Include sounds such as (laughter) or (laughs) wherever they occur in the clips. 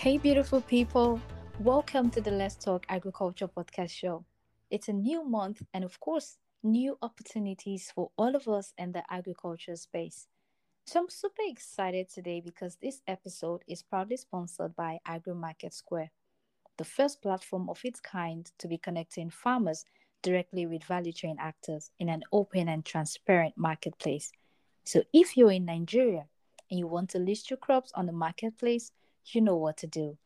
Hey, beautiful people. Welcome to the Let's Talk Agriculture podcast show. It's a new month and, of course, new opportunities for all of us in the agriculture space. So, I'm super excited today because this episode is proudly sponsored by Agro Market Square, the first platform of its kind to be connecting farmers directly with value chain actors in an open and transparent marketplace. So, if you're in Nigeria and you want to list your crops on the marketplace, you know what to do.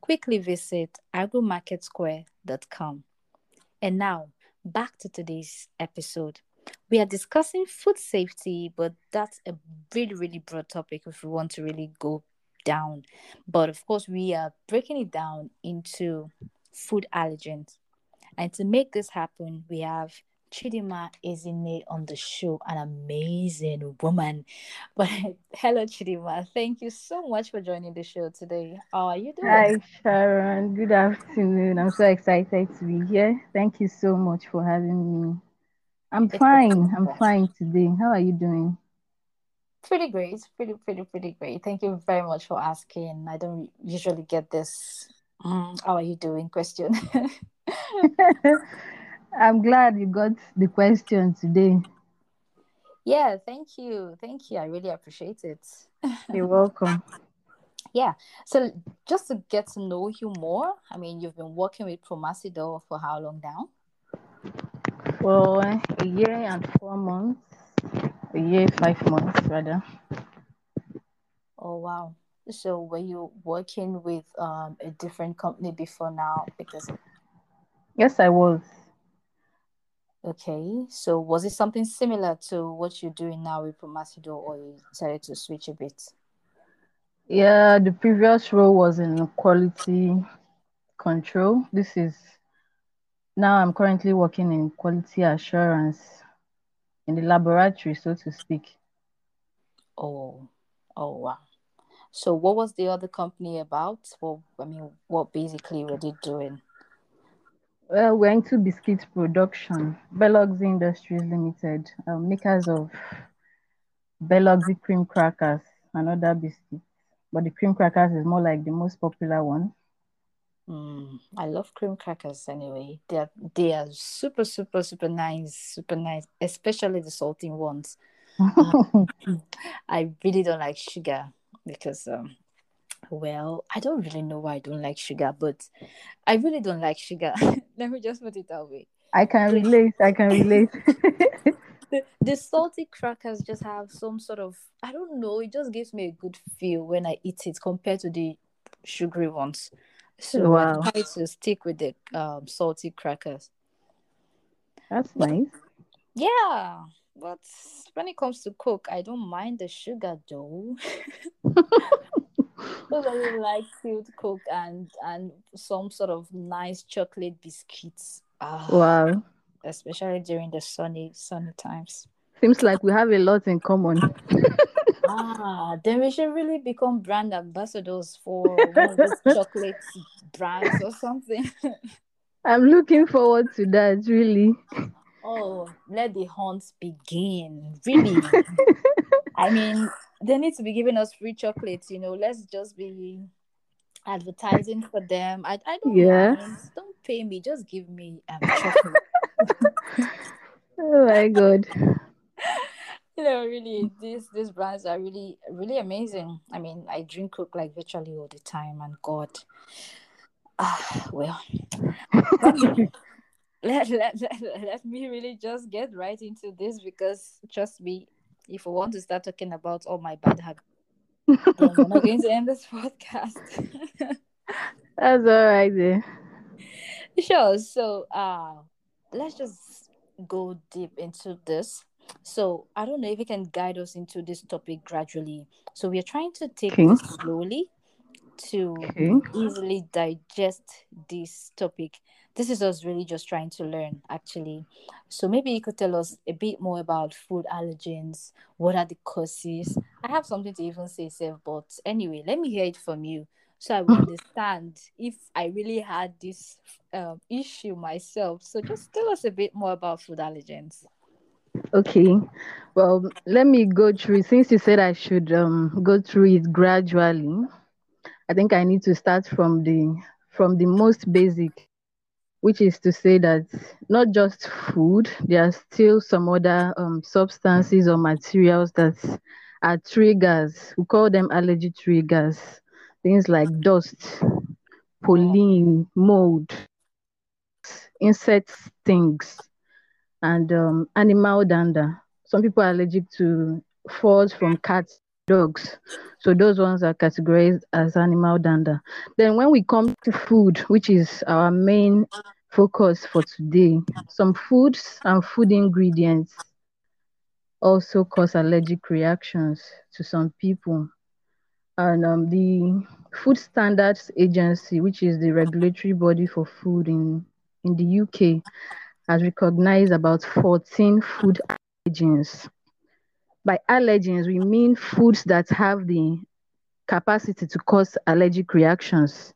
Quickly visit agromarketsquare.com. And now, back to today's episode. We are discussing food safety, but that's a really, really broad topic if we want to really go down. But of course, we are breaking it down into food allergens. And to make this happen, we have Chidinma Ezinne on the show, an amazing woman. (laughs) But hello, Chidinma. Thank you so much for joining the show today. How are you doing? Hi, Sharon. Good afternoon. I'm so excited to be here. Thank you so much for having me. I'm It's fine. I'm fine today. How are you doing? Pretty great. Pretty, pretty, pretty great. Thank you very much for asking. I don't usually get this. "Mm, how are you doing? Question. (laughs) (laughs) I'm glad you got the question today. yeah, thank you. Thank you. I really appreciate it. (laughs) You're welcome. Yeah. So just to get to know you more, I mean, you've been working with Promasidor for how long now? Well, a year and four months, a year, five months rather. Oh, wow. So were you working with um a different company before now? Because Yes, I was. Okay, so was it something similar to what you're doing now with Promasidor, or you decided to switch a bit? Yeah, the previous role was in quality control. This is now I'm currently working in quality assurance in the laboratory, so to speak. Oh, oh wow. So what was the other company about? Well, I mean, what basically were they doing? Well, we're into biscuit production. Beloxxi Industries Limited, uh, makers of Beloxxi cream crackers and other biscuits. But the cream crackers is more like the most popular one. Mm, I love cream crackers anyway. They are they are super super super nice, super nice, especially the salty ones. Uh, (laughs) (laughs) I really don't like sugar because um well, I don't really know why I don't like sugar, but I really don't like sugar. (laughs) Let me just put it that way. I can relate. I can relate. (laughs) the, the salty crackers just have some sort of I don't know, it just gives me a good feel when I eat it compared to the sugary ones. So I wow, try to stick with the um salty crackers. that's nice. yeah, but when it comes to cook, I don't mind the sugar though. (laughs) Really like filled cook and and some sort of nice chocolate biscuits. Ah, Wow. especially during the sunny sunny times. Seems like we have a lot in common. (laughs) Ah, then we should really become brand ambassadors for one of these chocolate brands or something. (laughs) I'm looking forward to that, really. oh, let the hunt begin. Really. I mean, they need to be giving us free chocolates, you know. Let's just be advertising for them. I, I don't Yeah. mind. Don't pay me. Just give me um chocolate. (laughs) Oh my God. (laughs) You know, really, these these brands are really really amazing. I mean, I drink Coke like virtually all the time, and God, ah, well, let (laughs) let, let, let, let me really just get right into this because trust me, if we want to start talking about all my bad habits, we're not going to end this (laughs) podcast. (laughs) That's all right. Sure. So, uh, let's just go deep into this. So, I don't know if you can guide us into this topic gradually. So, we are trying to take Okay. this slowly to Okay. easily digest this topic. This is us really just trying to learn, actually. So, maybe you could tell us a bit more about food allergens. What are the causes? I have something to even say, Seth, but anyway, let me hear it from you so I will (laughs) understand if I really had this um, issue myself. So just tell us a bit more about food allergens. Okay. Well, let me go through. Since you said I should um go through it gradually, I think I need to start from the from the most basic, which is to say that not just food, there are still some other um, substances or materials that are triggers. We call them allergy triggers. Things like dust, pollen, mold, insect stings, and um, animal dander. Some people are allergic to furs from cats, dogs. So those ones are categorized as animal dander. Then when we come to food, which is our main focus for today, some foods and food ingredients also cause allergic reactions to some people. And um, the Food Standards Agency, which is the regulatory body for food in, in the UK, has recognized about 14 food allergens. By allergens, we mean foods that have the capacity to cause allergic reactions.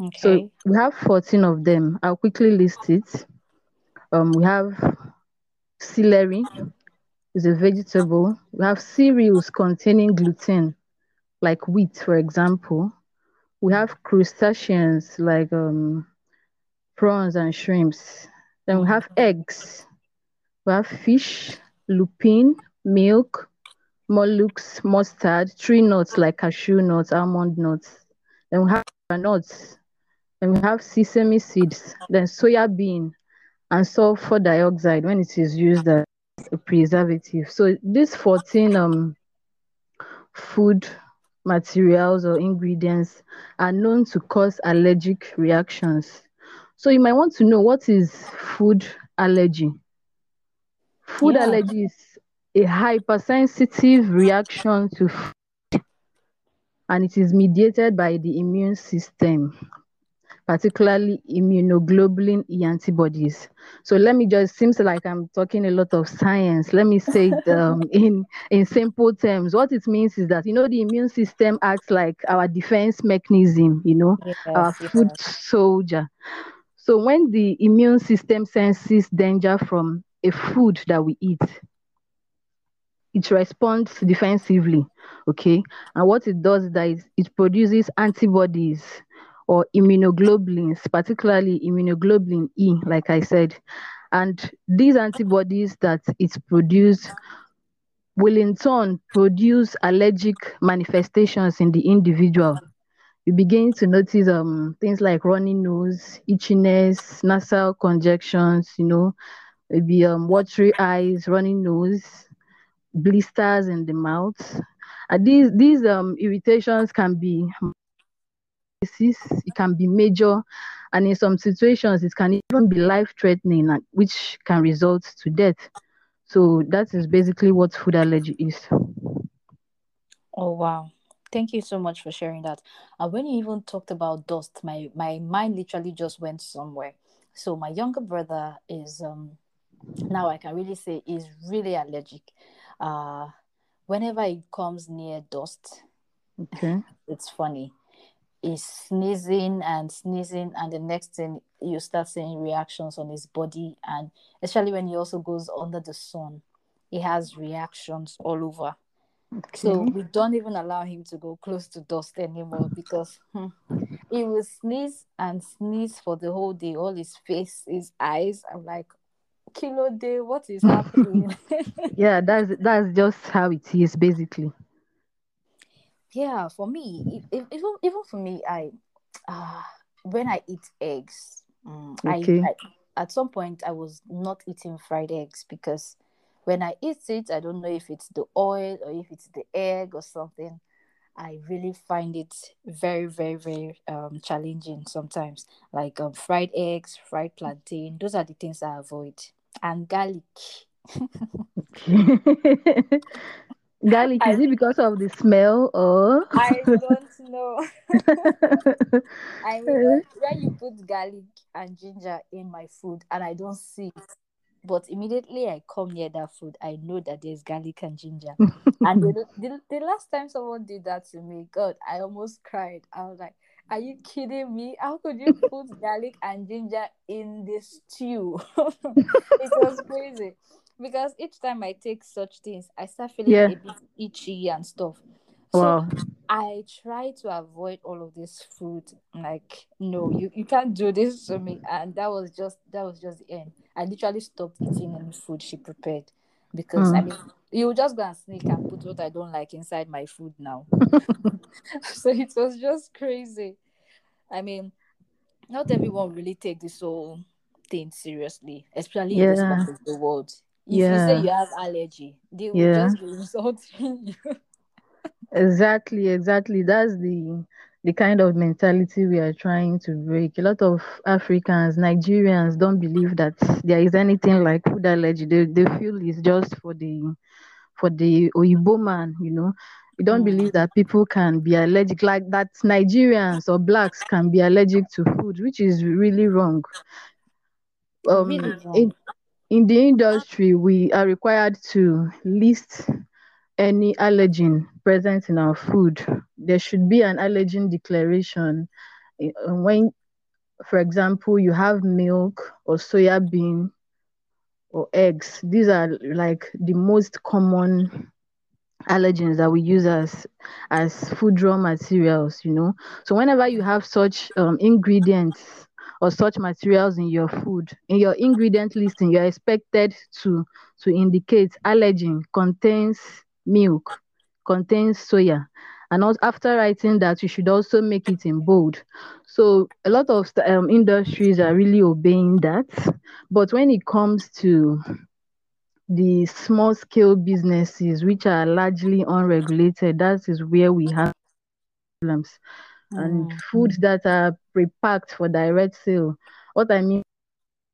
Okay. So we have 14 of them. I'll quickly list it. Um, we have celery, is a vegetable. We have cereals containing gluten, like wheat, for example. We have crustaceans like um, prawns and shrimps. Then we have eggs. We have fish, lupin, milk, mollusks, mustard, tree nuts like cashew nuts, almond nuts. Then we have nuts. Then we have sesame seeds. Then soya bean and sulfur dioxide when it is used as a preservative. So these 14 um, food materials or ingredients are known to cause allergic reactions. So you might want to know what is food allergy. Food Yeah. allergy is a hypersensitive reaction to food and it is mediated by the immune system, particularly immunoglobulin E antibodies. So let me just seems like I'm talking a lot of science. Let me say it um, (laughs) in in simple terms. What it means is that you know the immune system acts like our defense mechanism. You know, our Yes, food yes. soldier. So when the immune system senses danger from a food that we eat, it responds defensively. Okay. And what it does is it, produces antibodies or immunoglobulins, particularly immunoglobulin E, like I said. And these antibodies that it produces will in turn produce allergic manifestations in the individual. You begin to notice um things like runny nose, itchiness, nasal congestions, you know, maybe um watery eyes, runny nose, blisters in the mouth. And these these um irritations can be it can be major, and in some situations it can even be life threatening, which can result to death. So that is basically what food allergy is. Oh wow. Thank you so much for sharing that. And when you even talked about dust, my my mind literally just went somewhere. So my younger brother is um now I can really say is really allergic. Uh whenever it comes near dust, Okay. (laughs) it's funny. He's sneezing and sneezing, and the next thing you start seeing reactions on his body, and especially when he also goes under the sun, he has reactions all over. So we don't even allow him to go close to dust anymore because hmm, he will sneeze and sneeze for the whole day. All his face, his eyes. I'm like, Kilo day, what is happening? (laughs) Yeah, that's that's just how it is basically. yeah, for me, even even for me, I uh, when I eat eggs, mm, I, I at some point I was not eating fried eggs because when I eat it, I don't know if it's the oil or if it's the egg or something. I really find it very, very, very um challenging sometimes. Like um fried eggs, fried plantain, those are the things I avoid. And garlic. (laughs) Garlic, is I it because of the smell or? I don't know. (laughs) I mean, when you put garlic and ginger in my food and I don't see it, but immediately I come near that food, I know that there's garlic and ginger. (laughs) And the, the, the last time someone did that to me, God, I almost cried. I was like, Are you kidding me? How could you put (laughs) garlic and ginger in this stew? (laughs) it was crazy. Because each time I take such things, I start feeling Yeah. a bit itchy and stuff. So Wow. I try to avoid all of this food. Like, no, you, you can't do this to me. And that was just that was just the end. I literally stopped eating any food she prepared because I Mm. mean you just go and sneak and put what I don't like inside my food now. (laughs) (laughs) so it was just crazy. I mean, not everyone really take this whole thing seriously, especially in this Yeah. part of the world. If you say you have allergy, they will Yeah. just be (laughs) insulting you. Exactly, exactly. That's the the kind of mentality we are trying to break. A lot of Africans, Nigerians don't believe that there is anything like food allergy. They they feel it's just for the for the Oyibo man, you know. We don't Mm, believe that people can be allergic, like that Nigerians or blacks can be allergic to food, which is really wrong. really Um, wrong. in in the industry, we are required to list any allergen present in our food. There should be an allergen declaration. Eh, uh, When, for example, you have milk or soya bean or eggs, these are like the most common allergens that we use as as food raw materials you know so whenever you have such um, ingredients or such materials in your food in your ingredient listing you're expected to to indicate allergen contains milk contains soya and also after writing that you should also make it in bold so a lot of um, industries are really obeying that but when it comes to the small scale businesses which are largely unregulated, that is where we have problems. And Mm, foods that are pre-packed for direct sale. What I mean,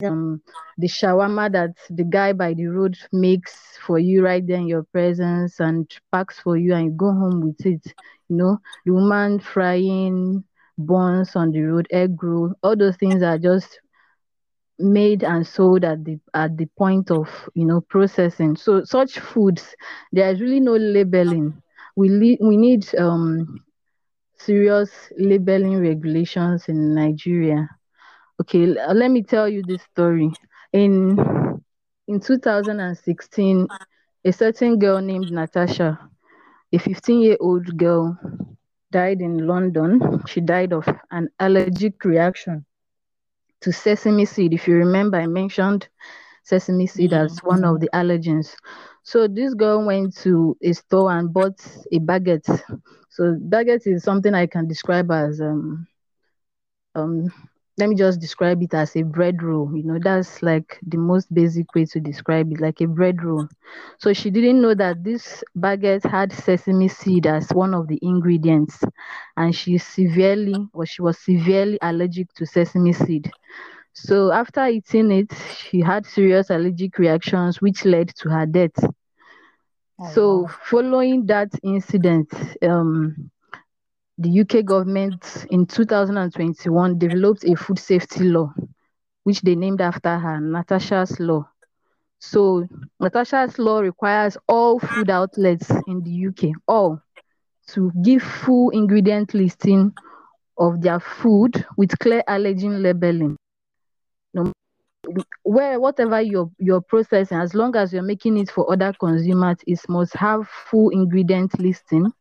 um, the shawarma that the guy by the road makes for you right there in your presence and packs for you, and you go home with it. You know, the woman frying buns on the road, egg roll, all those things are just made and sold at the at the point of you know processing. So such foods there is really no labeling. We le- we need um serious labeling regulations in nigeria okay let me tell you this story in in 2016 a certain girl named natasha a 15 year old girl died in london she died of an allergic reaction to sesame seed if you remember i mentioned sesame seed as mm, one of the allergens. So this girl went to a store and bought a baguette. So baguette is something I can describe as um um let me just describe it as a bread roll. You know, that's like the most basic way to describe it, like a bread roll. So she didn't know that this baguette had sesame seed as one of the ingredients, and she severely or she was severely allergic to sesame seed. So after eating it, she had serious allergic reactions, which led to her death. oh So wow. following that incident, um, the UK government in 2021 developed a food safety law, which they named after her, Natasha's Law. So Natasha's Law requires all food outlets in the UK, all, to give full ingredient listing of their food with clear allergen labeling. No where whatever your your processing, as long as you're making it for other consumers, it must have full ingredient listing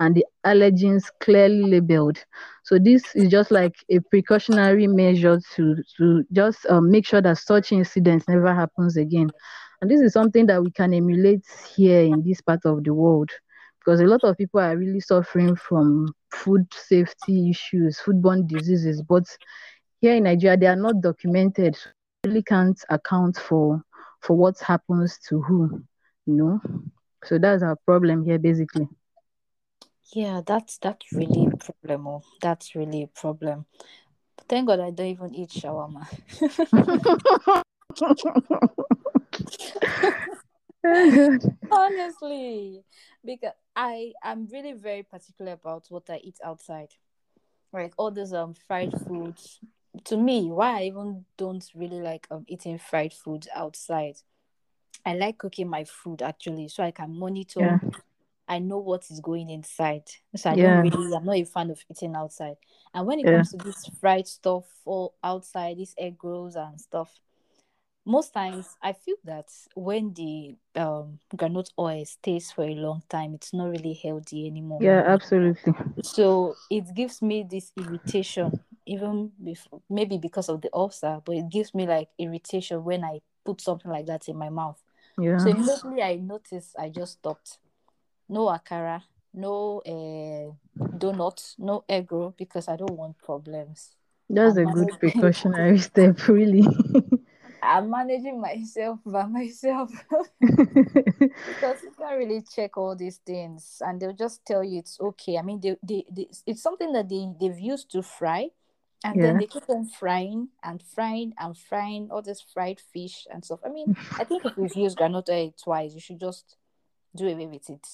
and the allergens clearly labeled. So this is just like a precautionary measure to to just um, make sure that such incidents never happens again. And this is something that we can emulate here in this part of the world because a lot of people are really suffering from food safety issues, foodborne diseases, but here in Nigeria they are not documented. So really can't account for for what happens to who, you know. So that's our problem here basically. Yeah, that's that's really a problem. Oh, that's really a problem. But thank God I don't even eat shawarma. (laughs) Honestly, because I I'm really very particular about what I eat outside. Like all those um fried foods. To me, why I even don't really like um eating fried foods outside. I like cooking my food actually, so I can monitor. Yeah, I know what is going inside. So I don't really. I'm not a fan of eating outside. And when it yeah. comes to this fried stuff or outside, these egg rolls and stuff, most times I feel that when the um groundnut oil stays for a long time, it's not really healthy anymore. Yeah, absolutely. So it gives me this irritation, even before maybe because of the ulcer, but it gives me like irritation when I put something like that in my mouth. Yeah. So immediately I noticed I just stopped. No akara, no uh, donut, no egg roll because I don't want problems. That's I'm a good (laughs) precautionary step, really. I'm managing myself by myself (laughs) because you can't really check all these things and they'll just tell you it's okay. I mean, they, they, they it's something that they, they've used to fry and then they keep on frying and frying and frying all this fried fish and stuff. I mean, I think if you've used groundnut oil twice, you should just do away with it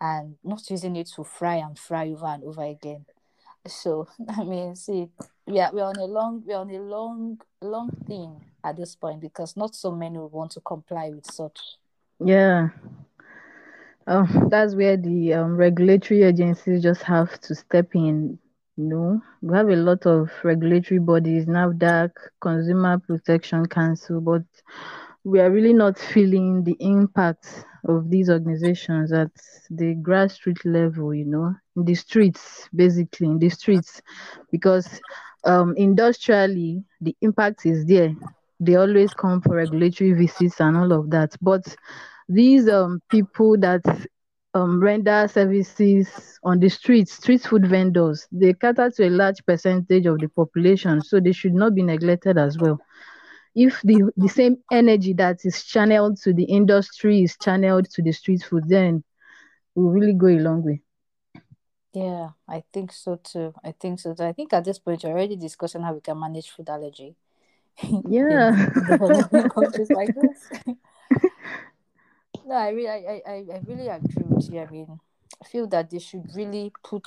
and not using it to fry and fry over and over again. So (laughs) I mean, see, we are we're on a long we're on a long long thing at this point because not so many will want to comply with such. Yeah. Um, that's where the um, regulatory agencies just have to step in. You know, we have a lot of regulatory bodies, now, NAFDAC, Consumer Protection Council, but we are really not feeling the impact of these organizations at the grassroots level, you know, in the streets, basically, in the streets, because um, industrially, the impact is there. They always come for regulatory visits and all of that. But these um, people that um, render services on the streets, street food vendors, they cater to a large percentage of the population, so they should not be neglected as well if the the same energy that is channeled to the industry is channeled to the street food, then we'll really go a long way. Yeah, I think so too. I think so too. I think at this point you're already discussing how we can manage food allergy Yeah. (laughs) (laughs) countries like this. no, I really I, I, I really agree with you. I mean, I feel that they should really put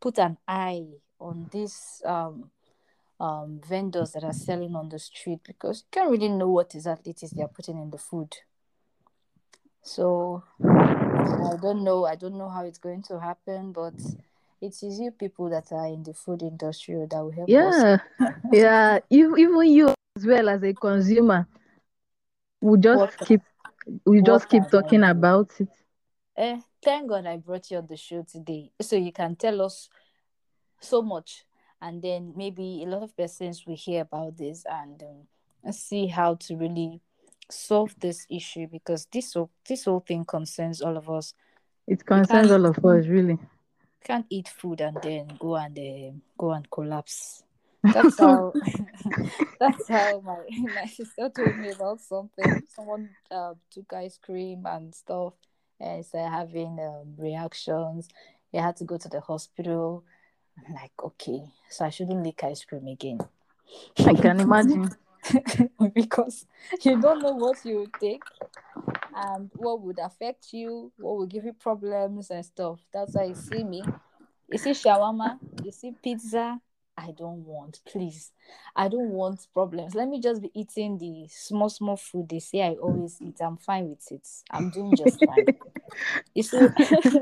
put an eye on this um um vendors that are selling on the street because you can't really know what exactly it is they're putting in the food. So I don't know. I don't know how it's going to happen, but it is you people that are in the food industry that will help us. yeah. (laughs) Yeah. Even you as well as a consumer will What just keep we just keep I talking about it. Eh, thank God I brought you on the show today, so you can tell us so much, and then maybe a lot of persons will hear about this and um, see how to really solve this issue because this whole this whole thing concerns all of us. It concerns all of us, really. can't eat food and then go and uh, go and collapse. That's how (laughs) (laughs) that's how my (laughs) my sister told me about something. Someone uh, took ice cream and stuff and started having um, reactions. They had to go to the hospital. I'm like, okay, so I shouldn't lick ice cream again (laughs) I can imagine. (laughs) because you don't know what you would take and what would affect you, what will give you problems and stuff. That's why you see me. You see shawarma, you see pizza. I don't want, please. I don't want problems. Let me just be eating the small, small food they say I always eat. I'm fine with it. I'm doing just (laughs) fine. You see,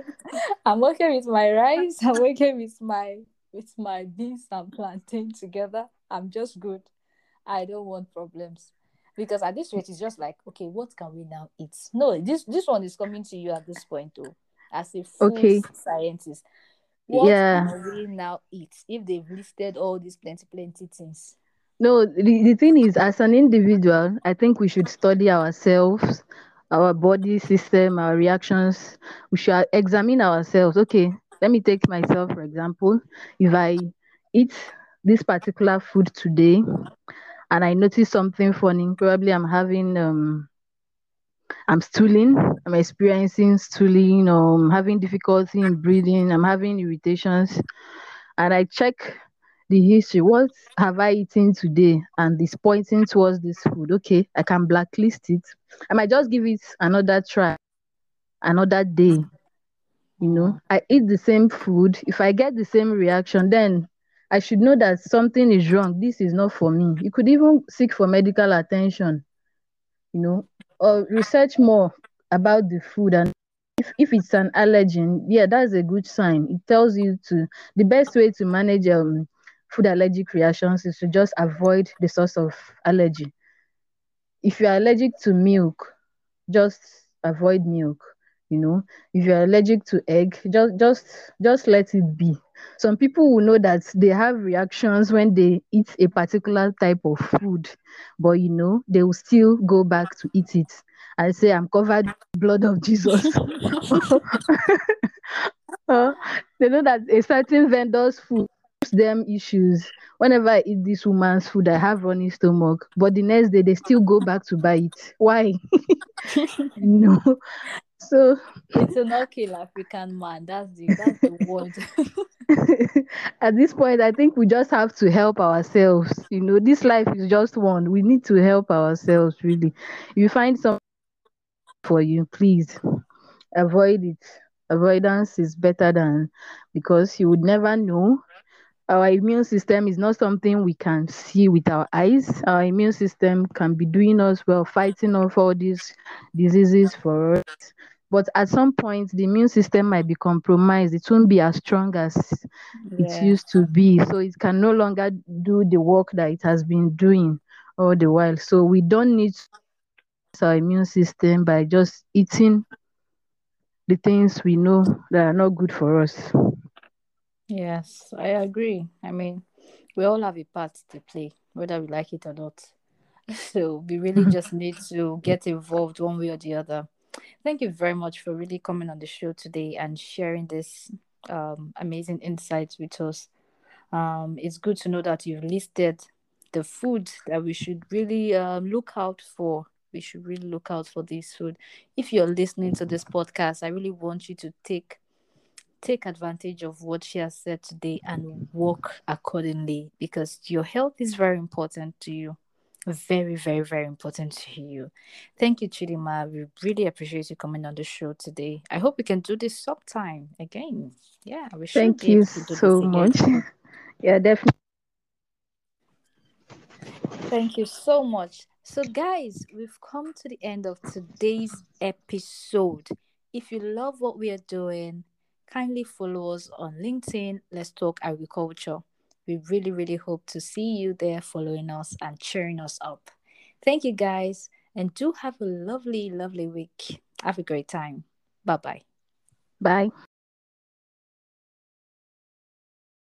(laughs) I'm okay with my rice. I'm okay with my with my beans and plantain together. I'm just good. I don't want problems. Because at this rate, it's just like, okay, what can we now eat? No, this this one is coming to you at this point, though, as a food Okay. scientist. What Yeah. can we now eat if they've listed all these plenty, plenty things? No, the, the thing is, as an individual, I think we should study ourselves, our body system, our reactions. We should examine ourselves. Okay, let me take myself, for example. If I eat this particular food today and I notice something funny, probably I'm having um I'm stooling, I'm experiencing stooling, I'm having difficulty in breathing, I'm having irritations, and I check the history. What have I eaten today? And it's pointing towards this food. Okay, I can blacklist it. I might just give it another try, another day. You know. I eat the same food. If I get the same reaction, then I should know that something is wrong. This is not for me. You could even seek for medical attention, you know, or research more about the food and if, if it's an allergen, yeah, that's a good sign. It tells you to the best way to manage um food allergic reactions is to just avoid the source of allergy. if you're allergic to milk, just avoid milk. You know, if you're allergic to egg, just just just let it be. Some people will know that they have reactions when they eat a particular type of food, but you know, they will still go back to eat it i say, I'm covered blood of Jesus. (laughs) (laughs) uh, they know that a certain vendor's food gives them issues. Whenever I eat this woman's food, I have running stomach. But the next day, they still go back to buy it. Why? (laughs) no. So it's a not kill African man. That's the that's the word. (laughs) at this point, I think we just have to help ourselves. You know, this life is just one. We need to help ourselves, really. You find some for you, please avoid it. Avoidance is better than because you would never know. Our immune system is not something we can see with our eyes. Our immune system can be doing us well, fighting off all these diseases for us. But at some point, the immune system might be compromised. It won't be as strong as yeah. it used to be. So it can no longer do the work that it has been doing all the while. So we don't need our immune system by just eating the things we know that are not good for us. Yes, I agree. I mean, we all have a part to play, whether we like it or not. (laughs) So we really just need to get involved one way or the other. Thank you very much for really coming on the show today and sharing this um, amazing insights with us. Um, it's good to know that you've listed the food that we should really um, look out for we should really look out for this food. If you're listening to this podcast, I really want you to take take advantage of what she has said today and work accordingly because your health is very important to you. Very, very, very important to you. Thank you, Chidinma. We really appreciate you coming on the show today. I hope we can do this sometime again. Yeah, we should. Thank you so much. (laughs) yeah, definitely. Thank you so much. So, guys, we've come to the end of today's episode. If you love what we are doing, kindly follow us on LinkedIn. Let's talk agriculture. We really, really hope to see you there following us and cheering us up. Thank you, guys, and do have a lovely, lovely week. Have a great time. Bye-bye. Bye.